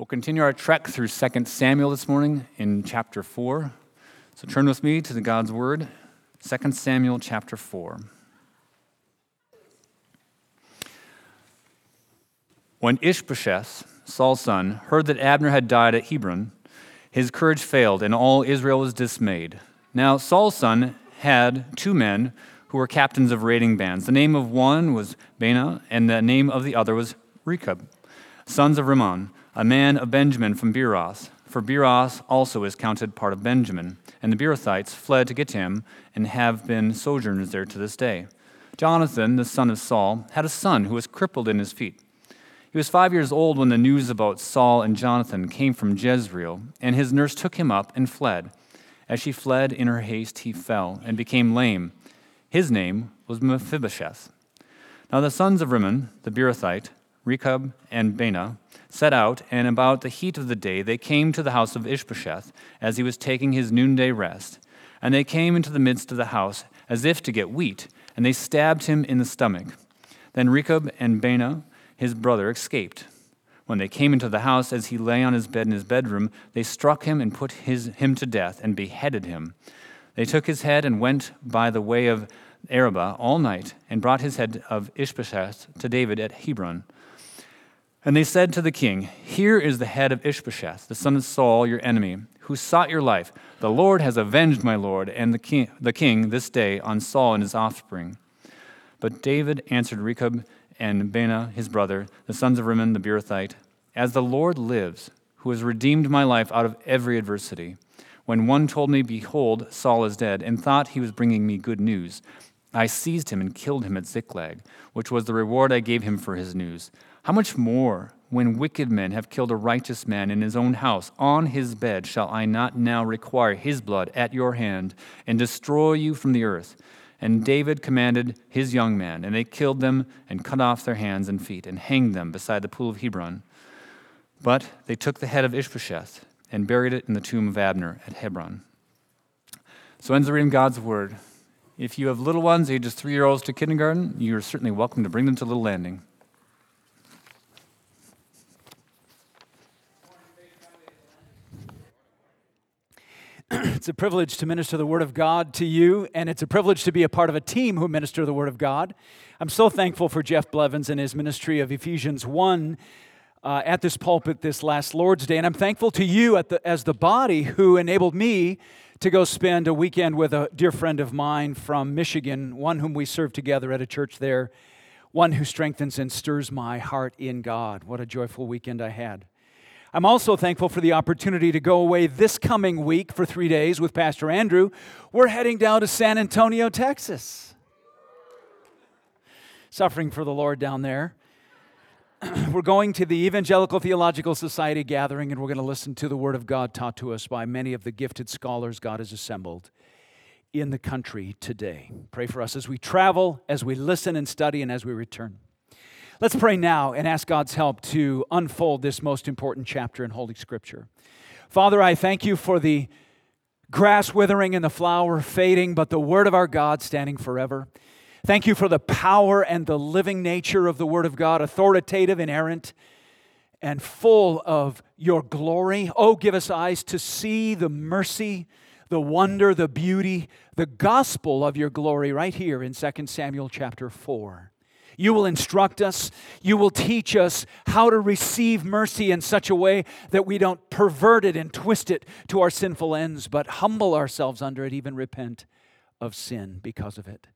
We'll continue our trek through 2 Samuel this morning in chapter 4. So turn with me to the God's Word, 2 Samuel chapter 4. When Ishbosheth, Saul's son, heard that Abner had died at Hebron, his courage failed, and all Israel was dismayed. Now Saul's son had two men who were captains of raiding bands. The name of one was Baanah, and the name of the other was Rechab, sons of Rimmon a man of Benjamin from Beeroth. For Beeroth also is counted part of Benjamin. And the Beerothites fled to Gittaim and have been sojourners there to this day. Jonathan, the son of Saul, had a son who was crippled in his feet. He was five years old when the news about Saul and Jonathan came from Jezreel, and his nurse took him up and fled. As she fled in her haste, he fell and became lame. His name was Mephibosheth. Now the sons of Rimmon, the Beerothite, Rechab and Baanah, set out, and about the heat of the day they came to the house of Ishbosheth as he was taking his noonday rest. And they came into the midst of the house as if to get wheat, and they stabbed him in the stomach. Then Rechab and Baanah, his brother, escaped. When they came into the house as he lay on his bed in his bedroom, they struck him and put his, him to death and beheaded him. They took his head and went by the way of Arabah all night and brought his head of Ishbosheth to David at Hebron. And they said to the king, Here is the head of Ishbosheth, the son of Saul, your enemy, who sought your life. The Lord has avenged my Lord and the king, the king this day on Saul and his offspring. But David answered Rechab and Baanah, his brother, the sons of Rimmon the Beerothite, As the Lord lives, who has redeemed my life out of every adversity, when one told me, Behold, Saul is dead, and thought he was bringing me good news, I seized him and killed him at Ziklag, which was the reward I gave him for his news. How much more, when wicked men have killed a righteous man in his own house, on his bed, shall I not now require his blood at your hand and destroy you from the earth? And David commanded his young men, and they killed them and cut off their hands and feet and hanged them beside the pool of Hebron. But they took the head of Ishbosheth and buried it in the tomb of Abner at Hebron. So ends the reading God's word. If you have little ones, ages three year olds to kindergarten, you are certainly welcome to bring them to Little Landing. It's a privilege to minister the Word of God to you, and it's a privilege to be a part of a team who minister the Word of God. I'm so thankful for Jeff Blevins and his ministry of Ephesians 1 uh, at this pulpit this last Lord's Day. And I'm thankful to you the, as the body who enabled me to go spend a weekend with a dear friend of mine from Michigan, one whom we serve together at a church there, one who strengthens and stirs my heart in God. What a joyful weekend I had. I'm also thankful for the opportunity to go away this coming week for three days with Pastor Andrew. We're heading down to San Antonio, Texas. Suffering for the Lord down there. we're going to the Evangelical Theological Society gathering and we're going to listen to the Word of God taught to us by many of the gifted scholars God has assembled in the country today. Pray for us as we travel, as we listen and study, and as we return. Let's pray now and ask God's help to unfold this most important chapter in Holy Scripture. Father, I thank you for the grass withering and the flower fading, but the word of our God standing forever. Thank you for the power and the living nature of the Word of God, authoritative, inerrant, and full of your glory. Oh, give us eyes to see the mercy, the wonder, the beauty, the gospel of your glory right here in 2 Samuel chapter 4. You will instruct us. You will teach us how to receive mercy in such a way that we don't pervert it and twist it to our sinful ends, but humble ourselves under it, even repent of sin because of it.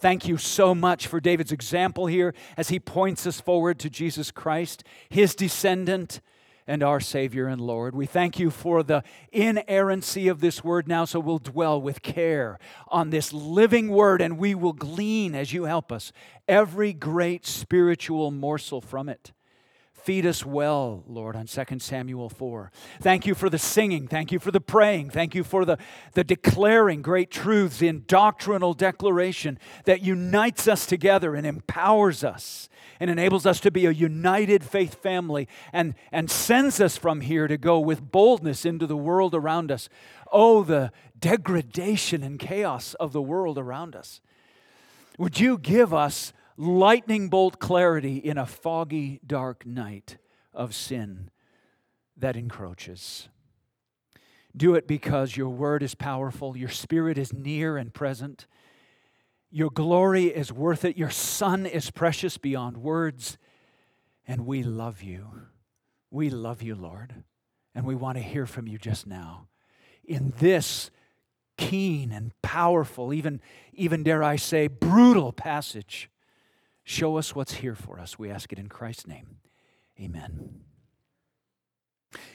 Thank you so much for David's example here as he points us forward to Jesus Christ, his descendant and our Savior and Lord. We thank you for the inerrancy of this word now, so we'll dwell with care on this living word and we will glean as you help us every great spiritual morsel from it. Feed us well, Lord, on 2 Samuel 4. Thank you for the singing. Thank you for the praying. Thank you for the, the declaring great truths in doctrinal declaration that unites us together and empowers us and enables us to be a united faith family and, and sends us from here to go with boldness into the world around us. Oh, the degradation and chaos of the world around us. Would you give us lightning bolt clarity in a foggy, dark night of sin that encroaches. Do it because your word is powerful, your spirit is near and present, your glory is worth it, your son is precious beyond words, and we love you. We love you, Lord, and we want to hear from you just now. In this keen and powerful, even, even dare I say, brutal passage, show us what's here for us. We ask it in Christ's name. Amen.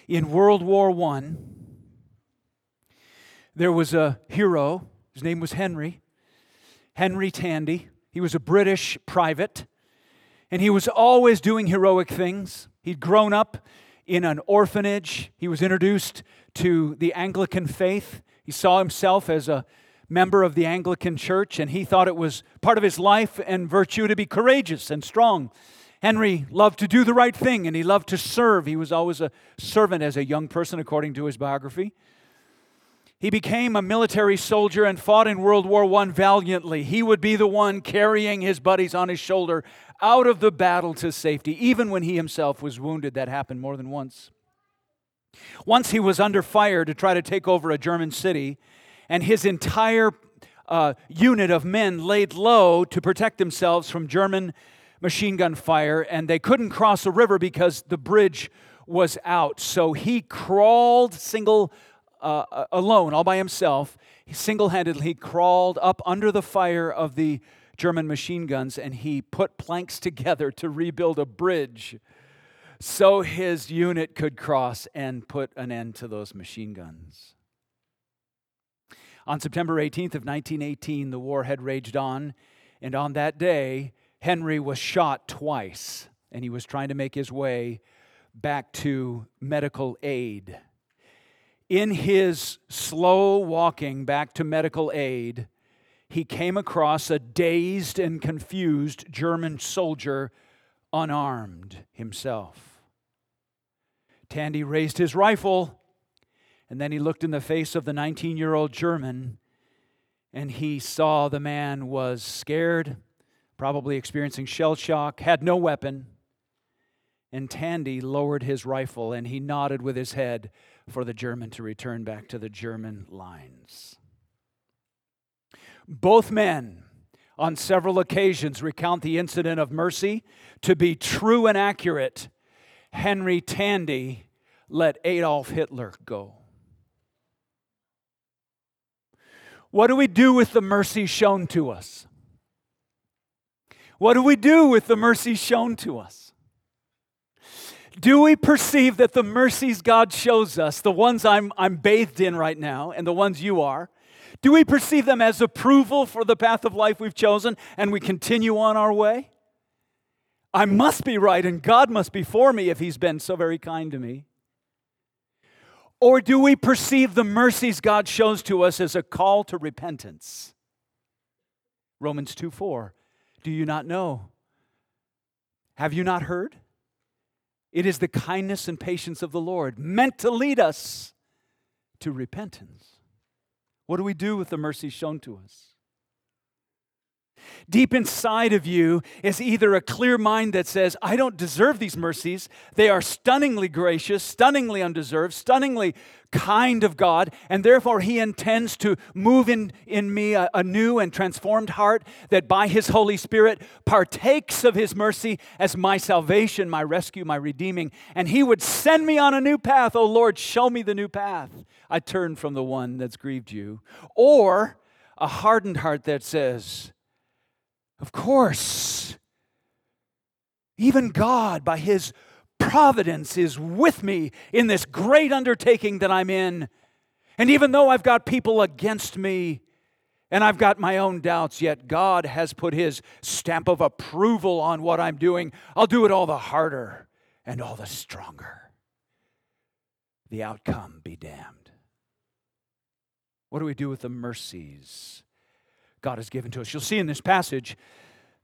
In World War I, there was a hero. His name was Henry. Henry Tandy. He was a British private, and he was always doing heroic things. He'd grown up in an orphanage. He was introduced to the Anglican faith. He saw himself as a member of the Anglican Church, and he thought it was part of his life and virtue to be courageous and strong. Henry loved to do the right thing and he loved to serve. He was always a servant as a young person, according to his biography. He became a military soldier and fought in World War I valiantly. He would be the one carrying his buddies on his shoulder out of the battle to safety, even when he himself was wounded. That happened more than once. Once he was under fire to try to take over a German city, and his entire uh, unit of men laid low to protect themselves from German machine gun fire, and they couldn't cross a river because the bridge was out. So he crawled single, uh, uh alone, all by himself. Single handedly he crawled up under the fire of the German machine guns and he put planks together to rebuild a bridge so his unit could cross and put an end to those machine guns. On September 18th of 1918, the war had raged on, and on that day, Henry was shot twice, and he was trying to make his way back to medical aid. In his slow walking back to medical aid, he came across a dazed and confused German soldier, unarmed himself. Tandy raised his rifle, and then he looked in the face of the 19 year old German, and he saw the man was scared, probably experiencing shell shock, had no weapon. And Tandy lowered his rifle and he nodded with his head for the German to return back to the German lines. Both men, on several occasions, recount the incident of mercy to be true and accurate. Henry Tandy let Adolf Hitler go. What do we do with the mercy shown to us? What do we do with the mercy shown to us? Do we perceive that the mercies God shows us, the ones I'm, I'm bathed in right now and the ones you are, do we perceive them as approval for the path of life we've chosen and we continue on our way? I must be right and God must be for me if He's been so very kind to me. Or do we perceive the mercies God shows to us as a call to repentance? Romans 2 4. Do you not know? Have you not heard? It is the kindness and patience of the Lord meant to lead us to repentance. What do we do with the mercy shown to us? Deep inside of you is either a clear mind that says, I don't deserve these mercies. They are stunningly gracious, stunningly undeserved, stunningly kind of God, and therefore He intends to move in, in me a, a new and transformed heart that by His Holy Spirit partakes of His mercy as my salvation, my rescue, my redeeming. And He would send me on a new path. Oh Lord, show me the new path. I turn from the one that's grieved you. Or a hardened heart that says, of course. Even God, by His providence, is with me in this great undertaking that I'm in. And even though I've got people against me and I've got my own doubts, yet God has put His stamp of approval on what I'm doing, I'll do it all the harder and all the stronger. The outcome be damned. What do we do with the mercies God has given to us. You'll see in this passage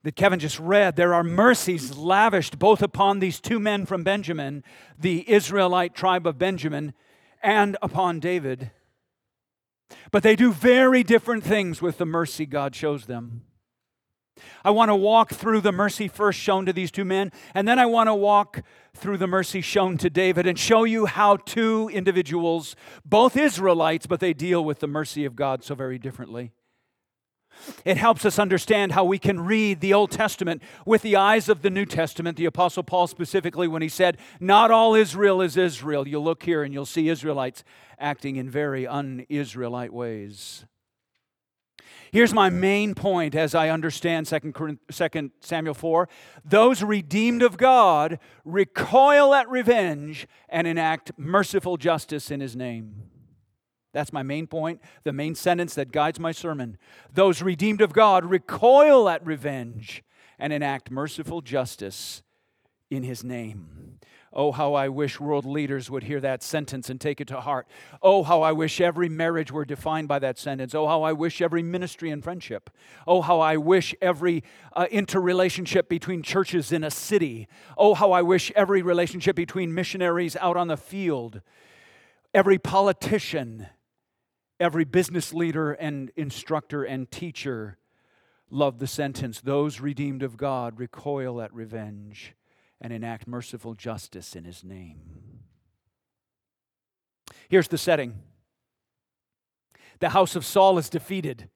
that Kevin just read, there are mercies lavished both upon these two men from Benjamin, the Israelite tribe of Benjamin, and upon David. But they do very different things with the mercy God shows them. I want to walk through the mercy first shown to these two men, and then I want to walk through the mercy shown to David and show you how two individuals, both Israelites, but they deal with the mercy of God so very differently. It helps us understand how we can read the Old Testament with the eyes of the New Testament. The Apostle Paul, specifically, when he said, Not all Israel is Israel, you'll look here and you'll see Israelites acting in very un Israelite ways. Here's my main point as I understand 2 Samuel 4. Those redeemed of God recoil at revenge and enact merciful justice in his name. That's my main point, the main sentence that guides my sermon. Those redeemed of God recoil at revenge and enact merciful justice in his name. Oh, how I wish world leaders would hear that sentence and take it to heart. Oh, how I wish every marriage were defined by that sentence. Oh, how I wish every ministry and friendship. Oh, how I wish every uh, interrelationship between churches in a city. Oh, how I wish every relationship between missionaries out on the field, every politician, Every business leader and instructor and teacher loved the sentence Those redeemed of God recoil at revenge and enact merciful justice in his name. Here's the setting the house of Saul is defeated.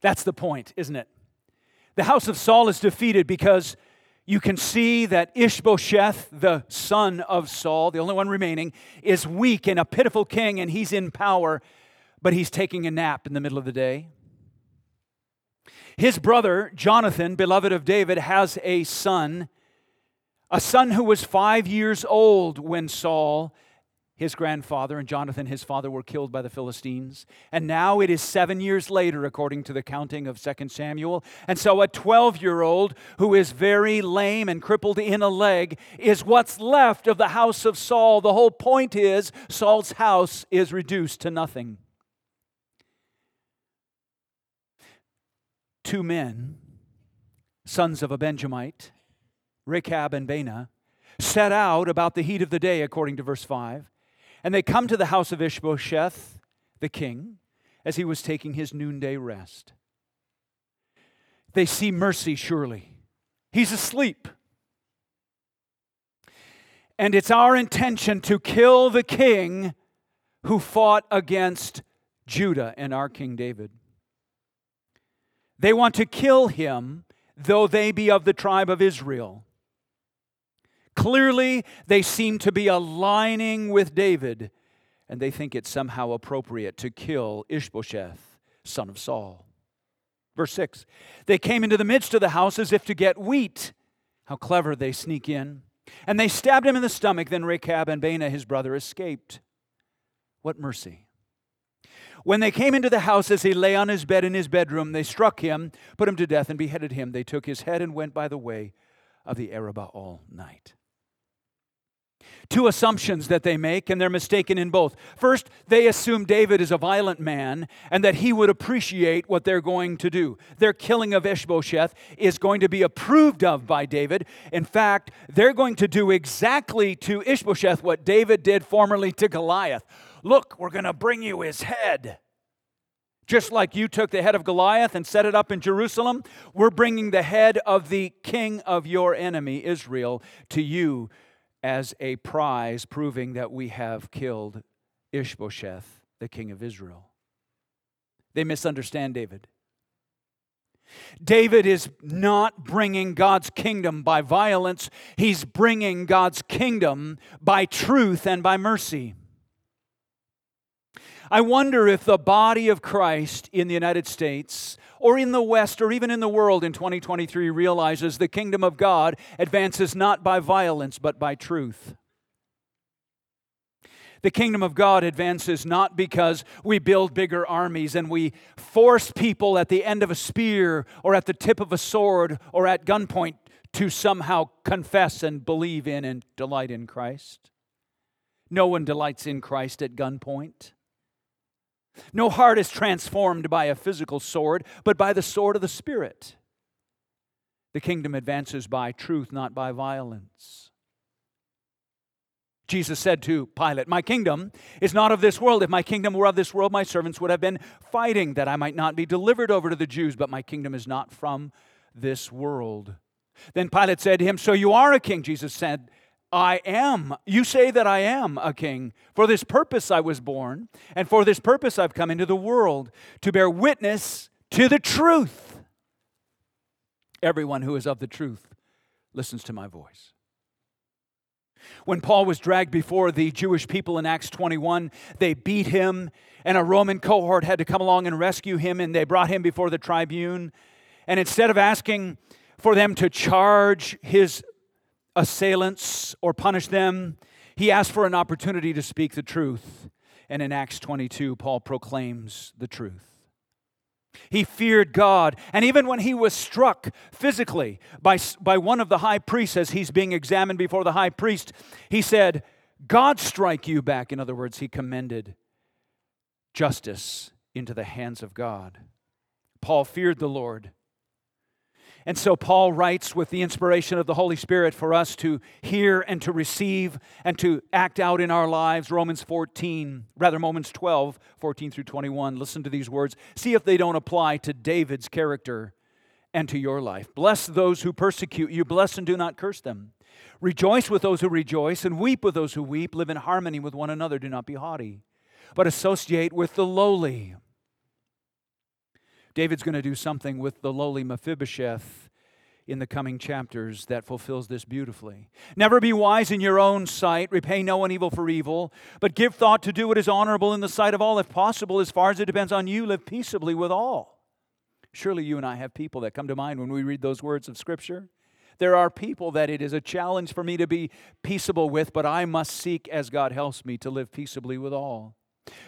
That's the point, isn't it? The house of Saul is defeated because you can see that Ishbosheth, the son of Saul, the only one remaining, is weak and a pitiful king, and he's in power but he's taking a nap in the middle of the day. His brother, Jonathan, beloved of David, has a son, a son who was five years old when Saul, his grandfather, and Jonathan, his father, were killed by the Philistines. And now it is seven years later, according to the counting of 2 Samuel. And so a 12 year old who is very lame and crippled in a leg is what's left of the house of Saul. The whole point is Saul's house is reduced to nothing. Two men, sons of a Benjamite, Rechab and Baanah, set out about the heat of the day, according to verse 5. And they come to the house of Ishbosheth, the king, as he was taking his noonday rest. They see mercy, surely. He's asleep. And it's our intention to kill the king who fought against Judah and our King David. They want to kill him, though they be of the tribe of Israel. Clearly, they seem to be aligning with David, and they think it's somehow appropriate to kill Ishbosheth, son of Saul. Verse 6 They came into the midst of the house as if to get wheat. How clever they sneak in. And they stabbed him in the stomach. Then Rechab and Baanah, his brother, escaped. What mercy! When they came into the house as he lay on his bed in his bedroom, they struck him, put him to death, and beheaded him. They took his head and went by the way of the Arabah all night. Two assumptions that they make, and they're mistaken in both. First, they assume David is a violent man and that he would appreciate what they're going to do. Their killing of Ishbosheth is going to be approved of by David. In fact, they're going to do exactly to Ishbosheth what David did formerly to Goliath Look, we're going to bring you his head. Just like you took the head of Goliath and set it up in Jerusalem, we're bringing the head of the king of your enemy, Israel, to you as a prize, proving that we have killed Ishbosheth, the king of Israel. They misunderstand David. David is not bringing God's kingdom by violence, he's bringing God's kingdom by truth and by mercy. I wonder if the body of Christ in the United States or in the West or even in the world in 2023 realizes the kingdom of God advances not by violence but by truth. The kingdom of God advances not because we build bigger armies and we force people at the end of a spear or at the tip of a sword or at gunpoint to somehow confess and believe in and delight in Christ. No one delights in Christ at gunpoint. No heart is transformed by a physical sword, but by the sword of the Spirit. The kingdom advances by truth, not by violence. Jesus said to Pilate, My kingdom is not of this world. If my kingdom were of this world, my servants would have been fighting that I might not be delivered over to the Jews, but my kingdom is not from this world. Then Pilate said to him, So you are a king? Jesus said, I am. You say that I am a king. For this purpose I was born, and for this purpose I've come into the world, to bear witness to the truth. Everyone who is of the truth listens to my voice. When Paul was dragged before the Jewish people in Acts 21, they beat him, and a Roman cohort had to come along and rescue him, and they brought him before the tribune. And instead of asking for them to charge his assailants or punish them, he asked for an opportunity to speak the truth. And in Acts 22, Paul proclaims the truth. He feared God. And even when he was struck physically by, by one of the high priests as he's being examined before the high priest, he said, God strike you back. In other words, he commended justice into the hands of God. Paul feared the Lord. And so Paul writes with the inspiration of the Holy Spirit for us to hear and to receive and to act out in our lives. Romans 14, rather, Romans 12, 14 through 21. Listen to these words. See if they don't apply to David's character and to your life. Bless those who persecute you, bless and do not curse them. Rejoice with those who rejoice, and weep with those who weep. Live in harmony with one another. Do not be haughty, but associate with the lowly. David's going to do something with the lowly Mephibosheth in the coming chapters that fulfills this beautifully. Never be wise in your own sight, repay no one evil for evil, but give thought to do what is honorable in the sight of all. If possible, as far as it depends on you, live peaceably with all. Surely you and I have people that come to mind when we read those words of Scripture. There are people that it is a challenge for me to be peaceable with, but I must seek, as God helps me, to live peaceably with all.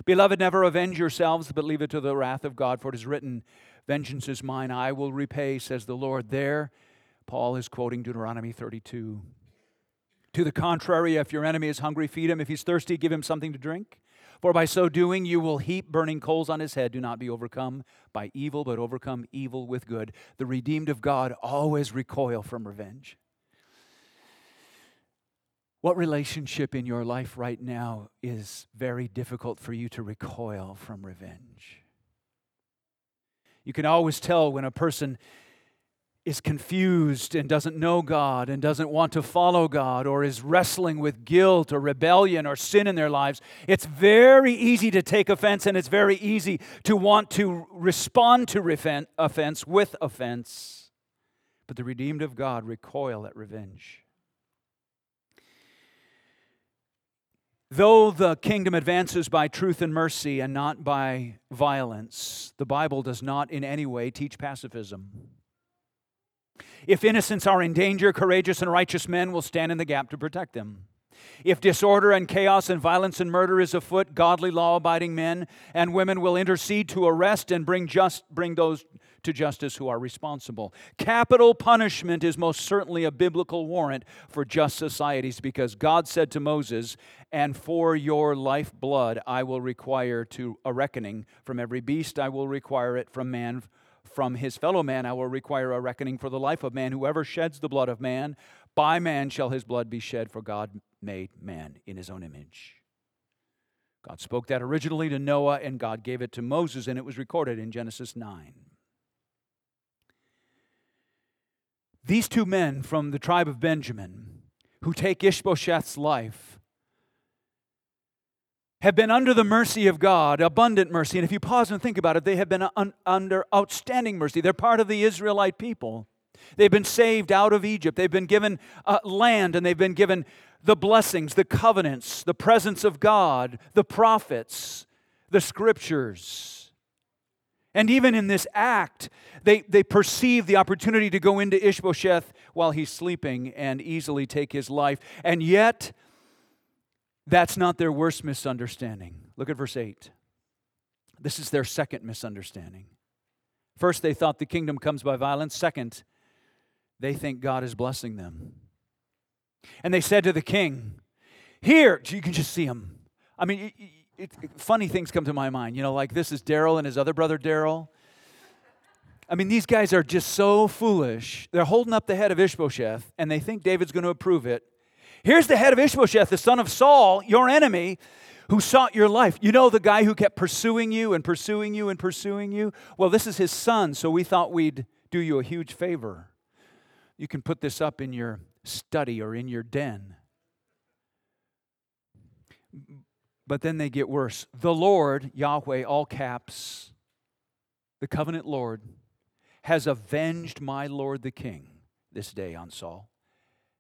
Beloved, never avenge yourselves, but leave it to the wrath of God, for it is written, Vengeance is mine, I will repay, says the Lord. There, Paul is quoting Deuteronomy 32. To the contrary, if your enemy is hungry, feed him. If he's thirsty, give him something to drink. For by so doing, you will heap burning coals on his head. Do not be overcome by evil, but overcome evil with good. The redeemed of God always recoil from revenge. What relationship in your life right now is very difficult for you to recoil from revenge? You can always tell when a person is confused and doesn't know God and doesn't want to follow God or is wrestling with guilt or rebellion or sin in their lives, it's very easy to take offense and it's very easy to want to respond to offense with offense. But the redeemed of God recoil at revenge. Though the kingdom advances by truth and mercy and not by violence, the Bible does not in any way teach pacifism. If innocents are in danger, courageous and righteous men will stand in the gap to protect them. If disorder and chaos and violence and murder is afoot, godly law abiding men and women will intercede to arrest and bring, just, bring those to justice who are responsible. Capital punishment is most certainly a biblical warrant for just societies because God said to Moses, And for your life blood I will require to a reckoning. From every beast I will require it, from man from his fellow man I will require a reckoning for the life of man. Whoever sheds the blood of man, by man shall his blood be shed, for God made man in his own image. God spoke that originally to Noah, and God gave it to Moses, and it was recorded in Genesis 9. These two men from the tribe of Benjamin who take Ishbosheth's life have been under the mercy of God, abundant mercy. And if you pause and think about it, they have been un- under outstanding mercy. They're part of the Israelite people. They've been saved out of Egypt. They've been given uh, land and they've been given the blessings, the covenants, the presence of God, the prophets, the scriptures. And even in this act, they, they perceive the opportunity to go into Ishbosheth while he's sleeping and easily take his life. And yet, that's not their worst misunderstanding. Look at verse 8. This is their second misunderstanding. First, they thought the kingdom comes by violence. Second, they think God is blessing them. And they said to the king, Here, you can just see him. I mean, it, funny things come to my mind. You know, like this is Daryl and his other brother Daryl. I mean, these guys are just so foolish. They're holding up the head of Ishbosheth, and they think David's going to approve it. Here's the head of Ishbosheth, the son of Saul, your enemy, who sought your life. You know the guy who kept pursuing you and pursuing you and pursuing you? Well, this is his son, so we thought we'd do you a huge favor. You can put this up in your study or in your den. But then they get worse. The Lord, Yahweh, all caps, the covenant Lord, has avenged my Lord the king this day on Saul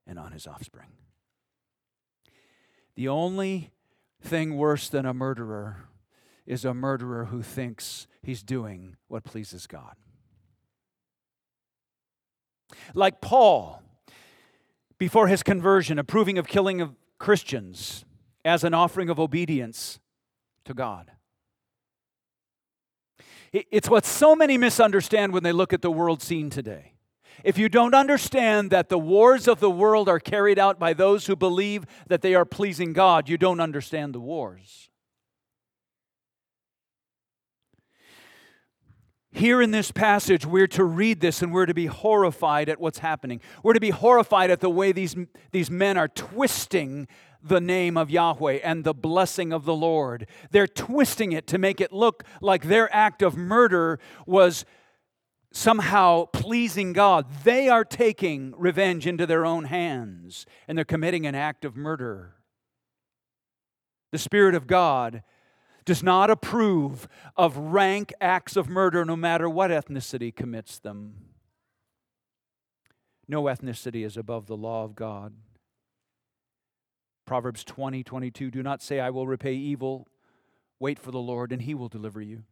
and on his offspring. The only thing worse than a murderer is a murderer who thinks he's doing what pleases God. Like Paul, before his conversion, approving of killing of Christians as an offering of obedience to God. It's what so many misunderstand when they look at the world scene today. If you don't understand that the wars of the world are carried out by those who believe that they are pleasing God, you don't understand the wars. Here in this passage, we're to read this and we're to be horrified at what's happening. We're to be horrified at the way these, these men are twisting the name of Yahweh and the blessing of the Lord. They're twisting it to make it look like their act of murder was somehow pleasing God. They are taking revenge into their own hands and they're committing an act of murder. The Spirit of God does not approve of rank acts of murder, no matter what ethnicity commits them. No ethnicity is above the law of God. Proverbs 20, 22 Do not say, I will repay evil. Wait for the Lord, and he will deliver you.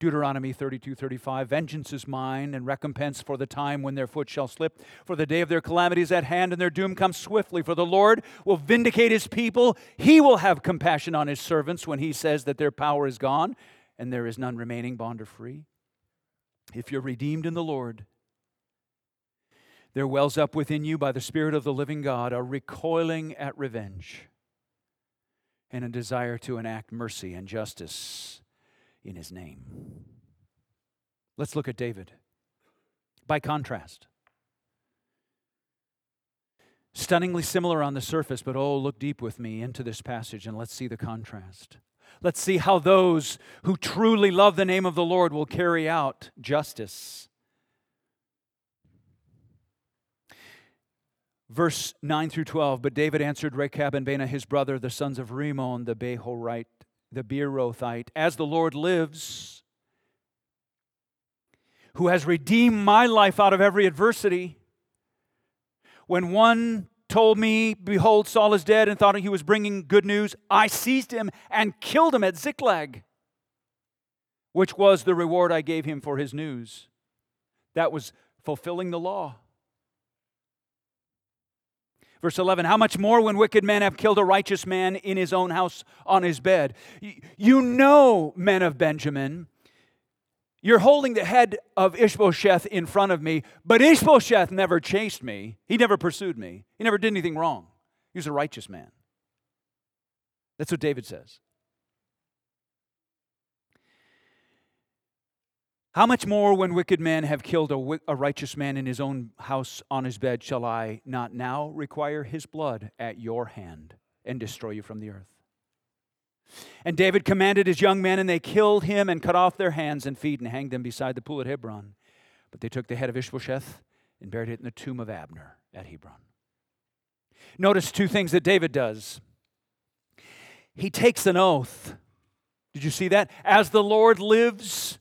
Deuteronomy 32 35, vengeance is mine and recompense for the time when their foot shall slip. For the day of their calamity is at hand and their doom comes swiftly. For the Lord will vindicate his people. He will have compassion on his servants when he says that their power is gone and there is none remaining, bond or free. If you're redeemed in the Lord, there wells up within you by the Spirit of the living God a recoiling at revenge and a desire to enact mercy and justice in his name. Let's look at David. By contrast, stunningly similar on the surface, but oh, look deep with me into this passage and let's see the contrast. Let's see how those who truly love the name of the Lord will carry out justice. Verse 9 through 12 But David answered Rechab and Baanah, his brother, the sons of Rimmon, the Behorite, the Beerothite, as the Lord lives, who has redeemed my life out of every adversity. When one told me, Behold, Saul is dead, and thought he was bringing good news, I seized him and killed him at Ziklag, which was the reward I gave him for his news. That was fulfilling the law. Verse 11, how much more when wicked men have killed a righteous man in his own house on his bed? You know, men of Benjamin, you're holding the head of Ishbosheth in front of me, but Ishbosheth never chased me. He never pursued me. He never did anything wrong. He was a righteous man. That's what David says. How much more, when wicked men have killed a, righteous man in his own house on his bed, shall I not now require his blood at your hand and destroy you from the earth? And David commanded his young men, and they killed him and cut off their hands and feet and hanged them beside the pool at Hebron. But they took the head of Ishbosheth and buried it in the tomb of Abner at Hebron. Notice two things that David does. He takes an oath. Did you see that? As the Lord lives,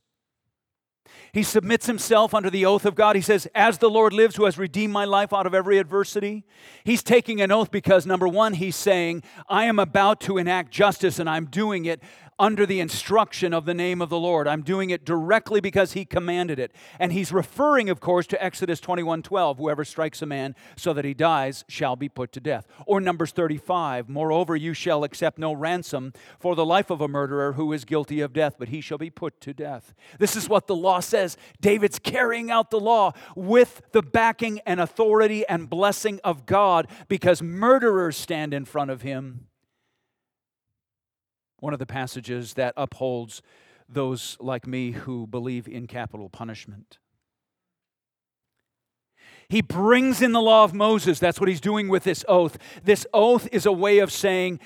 he submits himself under the oath of God. He says, As the Lord lives, who has redeemed my life out of every adversity. He's taking an oath because, number one, he's saying, I am about to enact justice and I'm doing it under the instruction of the name of the Lord. I'm doing it directly because he commanded it. And he's referring, of course, to Exodus 21 12. Whoever strikes a man so that he dies shall be put to death. Or Numbers 35. Moreover, you shall accept no ransom for the life of a murderer who is guilty of death, but he shall be put to death. This is what the law says. David's carrying out the law with the backing and authority and blessing of God because murderers stand in front of him one of the passages that upholds those like me who believe in capital punishment. He brings in the law of Moses. That's what he's doing with this oath. This oath is a way of saying,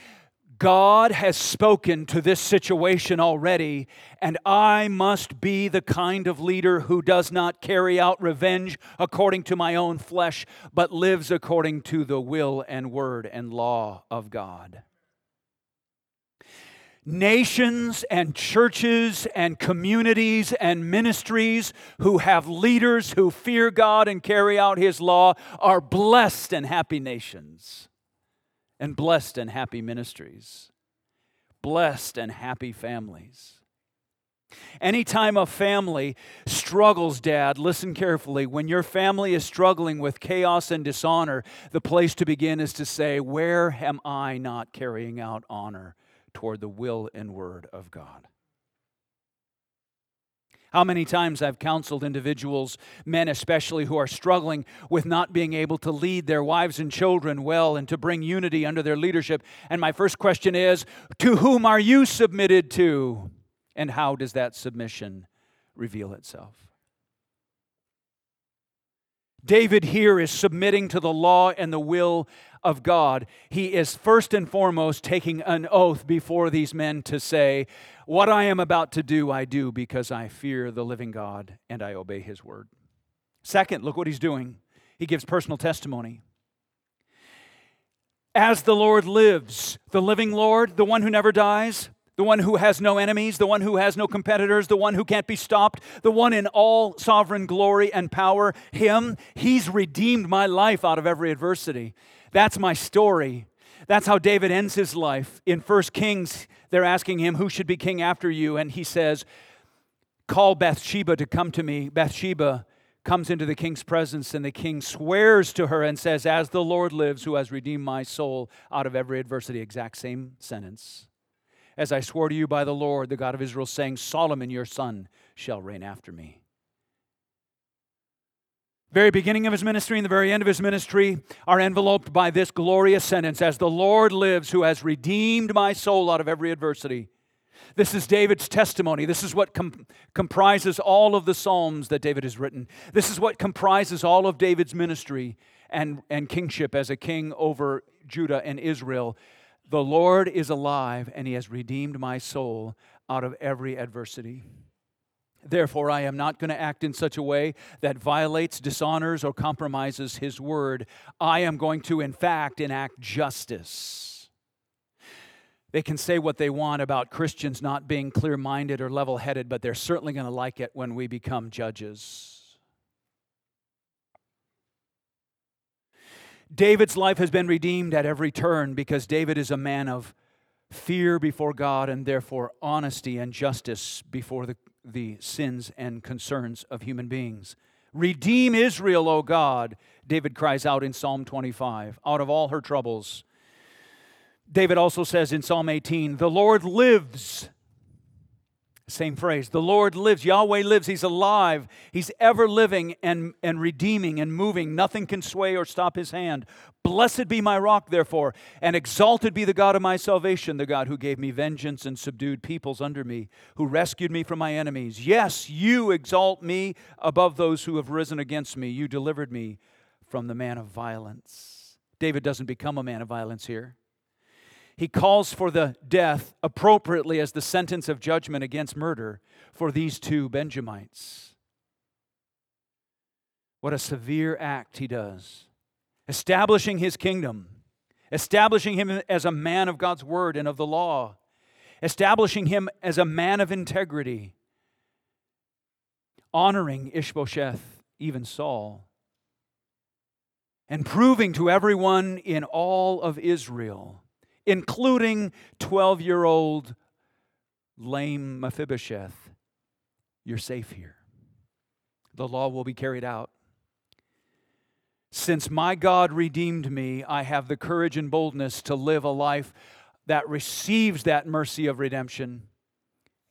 God has spoken to this situation already, and I must be the kind of leader who does not carry out revenge according to my own flesh, but lives according to the will and word and law of God. Nations and churches and communities and ministries who have leaders who fear God and carry out His law are blessed and happy nations and blessed and happy ministries, blessed and happy families. Anytime a family struggles, Dad, listen carefully. When your family is struggling with chaos and dishonor, the place to begin is to say, Where am I not carrying out honor toward the will and word of God? How many times I've counseled individuals, men especially, who are struggling with not being able to lead their wives and children well and to bring unity under their leadership. And my first question is To whom are you submitted to? And how does that submission reveal itself? David here is submitting to the law and the will of God. He is first and foremost taking an oath before these men to say, What I am about to do, I do because I fear the living God and I obey his word. Second, look what he's doing. He gives personal testimony. As the Lord lives, the living Lord, the one who never dies, the one who has no enemies, the one who has no competitors, the one who can't be stopped, the one in all sovereign glory and power, him, he's redeemed my life out of every adversity. That's my story. That's how David ends his life. In First Kings, they're asking him, Who should be king after you? And he says, Call Bathsheba to come to me. Bathsheba comes into the king's presence, and the king swears to her and says, As the Lord lives, who has redeemed my soul out of every adversity. Exact same sentence as I swore to you by the Lord, the God of Israel, saying, Solomon your son shall reign after me. Very beginning of his ministry and the very end of his ministry are enveloped by this glorious sentence As the Lord lives, who has redeemed my soul out of every adversity. This is David's testimony. This is what com- comprises all of the Psalms that David has written. This is what comprises all of David's ministry and, and kingship as a king over Judah and Israel. The Lord is alive, and he has redeemed my soul out of every adversity. Therefore, I am not going to act in such a way that violates, dishonors, or compromises his word. I am going to, in fact, enact justice. They can say what they want about Christians not being clear minded or level headed, but they're certainly going to like it when we become judges. David's life has been redeemed at every turn because David is a man of fear before God and therefore honesty and justice before the, the sins and concerns of human beings. Redeem Israel, O God, David cries out in Psalm 25, out of all her troubles. David also says in Psalm 18, The Lord lives. Same phrase. The Lord lives. Yahweh lives. He's alive. He's ever living and, and redeeming and moving. Nothing can sway or stop his hand. Blessed be my rock, therefore, and exalted be the God of my salvation, the God who gave me vengeance and subdued peoples under me, who rescued me from my enemies. Yes, you exalt me above those who have risen against me. You delivered me from the man of violence. David doesn't become a man of violence here he calls for the death appropriately as the sentence of judgment against murder for these two Benjamites. What a severe act he does. Establishing his kingdom, establishing him as a man of God's word and of the law, establishing him as a man of integrity, honoring Ishbosheth, even Saul, and proving to everyone in all of Israel including 12 year old lame Mephibosheth, you're safe here. The law will be carried out. Since my God redeemed me, I have the courage and boldness to live a life that receives that mercy of redemption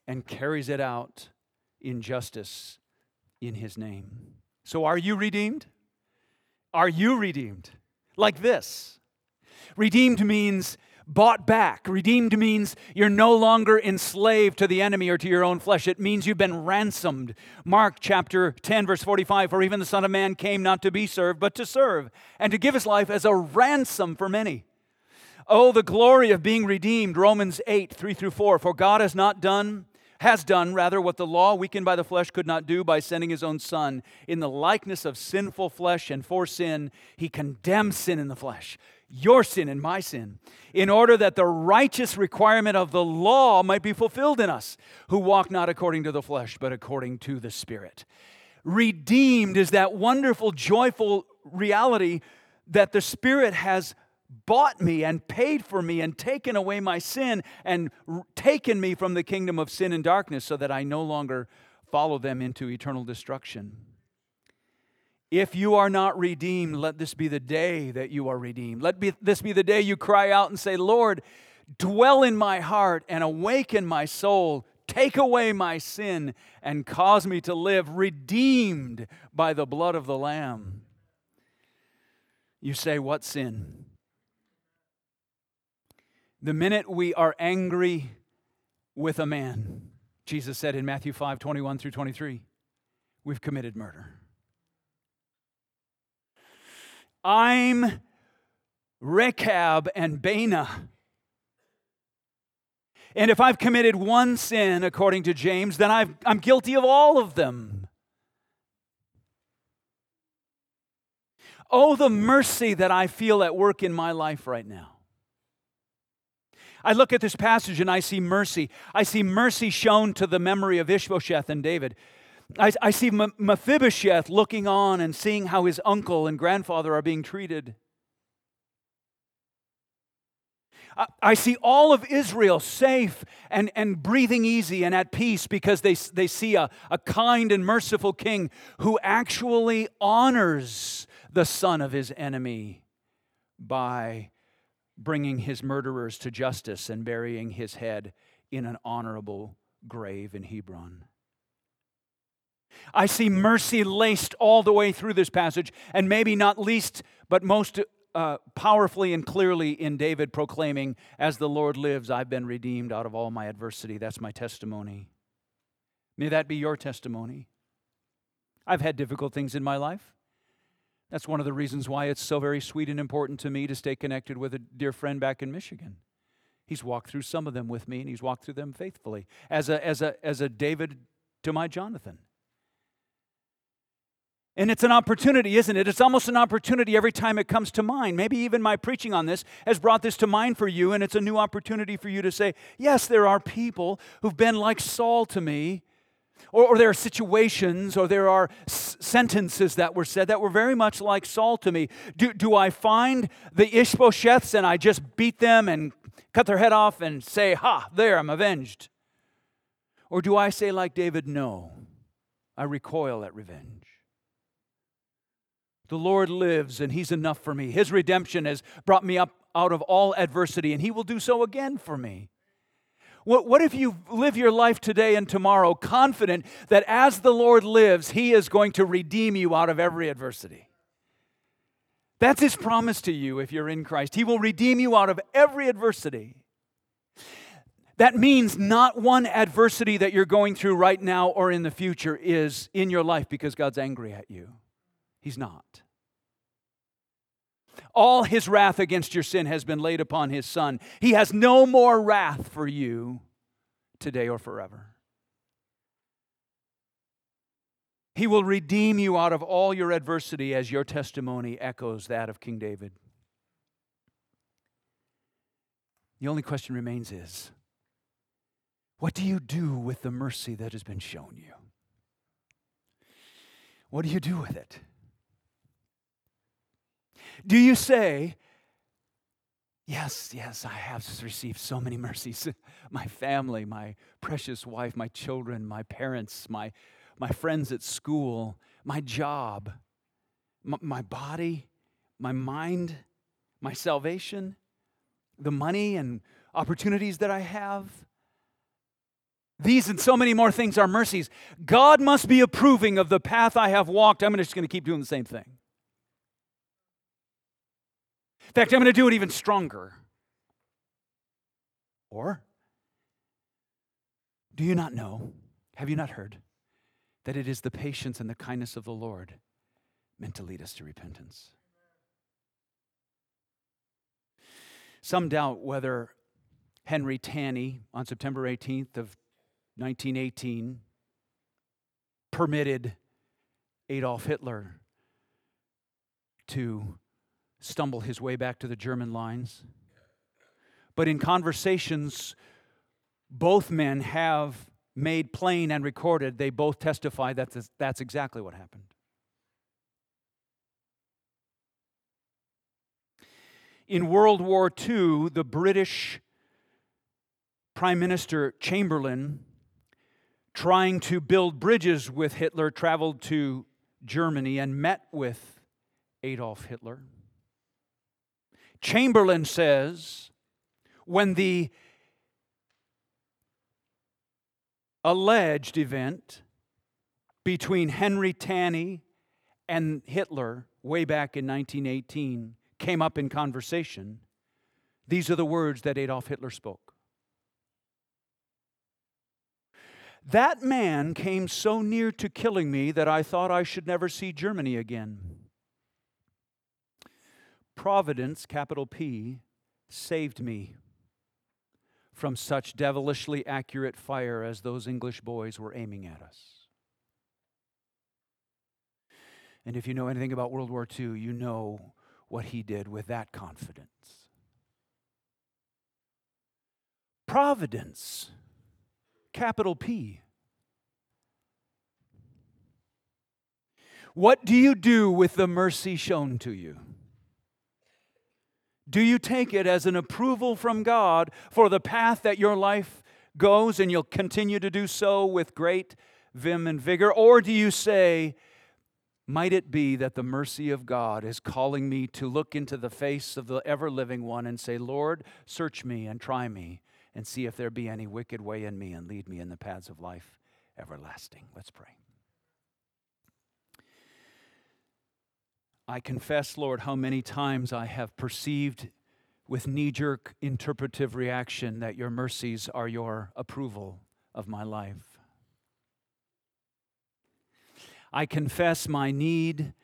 and carries it out in justice in his name. So, are you redeemed? Are you redeemed? Like this. Redeemed means bought back. Redeemed means you're no longer enslaved to the enemy or to your own flesh. It means you've been ransomed. Mark chapter 10, verse 45 For even the Son of Man came not to be served, but to serve, and to give his life as a ransom for many. Oh, the glory of being redeemed. Romans 8, 3 through 4. For God has not done, has done rather what the law, weakened by the flesh, could not do by sending his own Son. In the likeness of sinful flesh and for sin, he condemns sin in the flesh, your sin and my sin, in order that the righteous requirement of the law might be fulfilled in us, who walk not according to the flesh, but according to the Spirit. Redeemed is that wonderful, joyful reality that the Spirit has bought me and paid for me and taken away my sin and taken me from the kingdom of sin and darkness so that I no longer follow them into eternal destruction. If you are not redeemed, let this be the day that you are redeemed. Let be, this be the day you cry out and say, Lord, dwell in my heart and awaken my soul. Take away my sin and cause me to live redeemed by the blood of the Lamb. You say, What sin? The minute we are angry with a man, Jesus said in Matthew 5 21 through 23, we've committed murder. I'm Rechab and Baanah. And if I've committed one sin, according to James, then i am guilty of all of them. Oh, the mercy that I feel at work in my life right now. I look at this passage and I see mercy. I see mercy shown to the memory of Ishbosheth and David. I, I see Mephibosheth looking on and seeing how his uncle and grandfather are being treated. I, see all of Israel safe and, and breathing easy and at peace because they, they see a, a kind and merciful king who actually honors the son of his enemy by bringing his murderers to justice and burying his head in an honorable grave in Hebron. I see mercy laced all the way through this passage, and maybe not least, but most uh, powerfully and clearly in David proclaiming, As the Lord lives, I've been redeemed out of all my adversity. That's my testimony. May that be your testimony. I've had difficult things in my life. That's one of the reasons why it's so very sweet and important to me to stay connected with a dear friend back in Michigan. He's walked through some of them with me, and he's walked through them faithfully, as a, as a, as a David to my Jonathan. And it's an opportunity, isn't it? It's almost an opportunity every time it comes to mind. Maybe even my preaching on this has brought this to mind for you, and it's a new opportunity for you to say, Yes, there are people who've been like Saul to me, or, or there are situations or there are s- sentences that were said that were very much like Saul to me. Do, do I find the Ishbosheths and I just beat them and cut their head off and say, Ha, there, I'm avenged? Or do I say, like David, No, I recoil at revenge? The Lord lives and He's enough for me. His redemption has brought me up out of all adversity, and He will do so again for me. What, what if you live your life today and tomorrow confident that as the Lord lives, He is going to redeem you out of every adversity? That's His promise to you if you're in Christ. He will redeem you out of every adversity. That means not one adversity that you're going through right now or in the future is in your life because God's angry at you. He's not. All his wrath against your sin has been laid upon his son. He has no more wrath for you today or forever. He will redeem you out of all your adversity as your testimony echoes that of King David. The only question remains is what do you do with the mercy that has been shown you? What do you do with it? Do you say, Yes, yes, I have received so many mercies. my family, my precious wife, my children, my parents, my, my friends at school, my job, my, my body, my mind, my salvation, the money and opportunities that I have. These and so many more things are mercies. God must be approving of the path I have walked. I'm just going to keep doing the same thing. In fact, I'm going to do it even stronger. Or, do you not know? Have you not heard that it is the patience and the kindness of the Lord meant to lead us to repentance? Some doubt whether Henry Tandey on September 18th of 1918 permitted Adolf Hitler to stumble his way back to the German lines. But in conversations, both men have made plain and recorded, they both testify that that's exactly what happened. In World War II, the British Prime Minister Chamberlain, trying to build bridges with Hitler, traveled to Germany and met with Adolf Hitler. Chamberlain says when the alleged event between Henry Tandey and Hitler way back in 1918 came up in conversation, these are the words that Adolf Hitler spoke. That man came so near to killing me that I thought I should never see Germany again. Providence, capital P, saved me from such devilishly accurate fire as those English boys were aiming at us. And if you know anything about World War II, you know what he did with that confidence. Providence, capital P. What do you do with the mercy shown to you? Do you take it as an approval from God for the path that your life goes and you'll continue to do so with great vim and vigor? Or do you say, might it be that the mercy of God is calling me to look into the face of the ever living one and say, Lord, search me and try me and see if there be any wicked way in me and lead me in the paths of life everlasting? Let's pray. I confess, Lord, how many times I have perceived with knee jerk interpretive reaction that your mercies are your approval of my life. I confess my need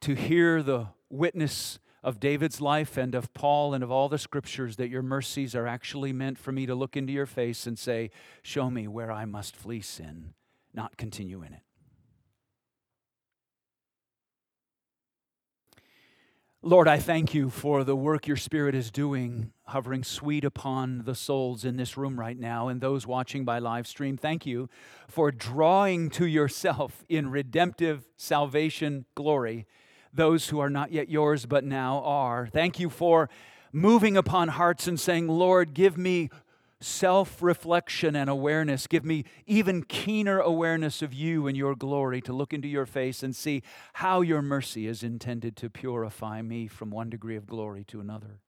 to hear the witness of David's life and of Paul and of all the scriptures that your mercies are actually meant for me to look into your face and say, Show me where I must flee sin, not continue in it. Lord, I thank you for the work your Spirit is doing, hovering sweet upon the souls in this room right now and those watching by live stream. Thank you for drawing to yourself in redemptive salvation glory those who are not yet yours but now are. Thank you for moving upon hearts and saying, Lord, give me self reflection and awareness. Give me even keener awareness of you and your glory to look into your face and see how your mercy is intended to purify me from one degree of glory to another.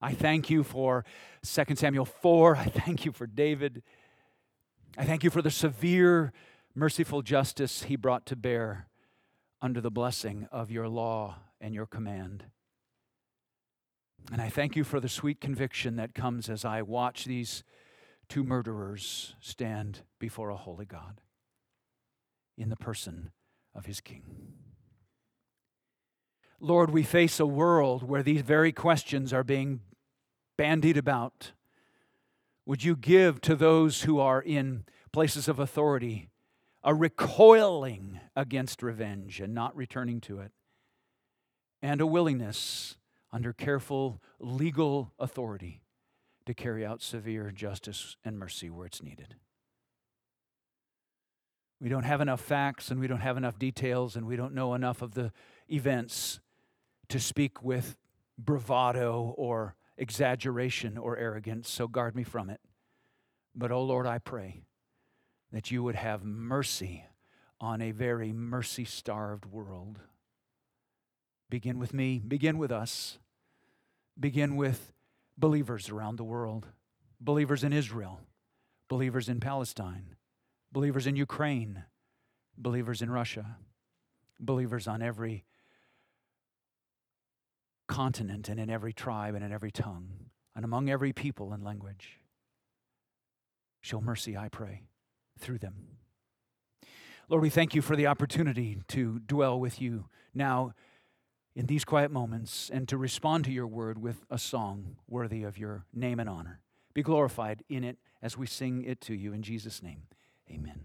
I thank you for 2 Samuel 4. I thank you for David. I thank you for the severe, merciful justice he brought to bear under the blessing of your law and your command. And I thank you for the sweet conviction that comes as I watch these two murderers stand before a holy God in the person of his King. Lord, we face a world where these very questions are being bandied about. Would you give to those who are in places of authority a recoiling against revenge and not returning to it, and a willingness under careful legal authority to carry out severe justice and mercy where it's needed. We don't have enough facts and we don't have enough details and we don't know enough of the events to speak with bravado or exaggeration or arrogance, so guard me from it. But, oh Lord, I pray that you would have mercy on a very mercy starved world. Begin with me, begin with us begin with believers around the world believers in Israel, believers in Palestine, believers in Ukraine, believers in Russia, believers on every continent and in every tribe and in every tongue and among every people and language. Show mercy, I pray, through them. Lord, we thank you for the opportunity to dwell with you now in these quiet moments and to respond to your word with a song worthy of your name and honor. Be glorified in it as we sing it to you. In Jesus' name, amen.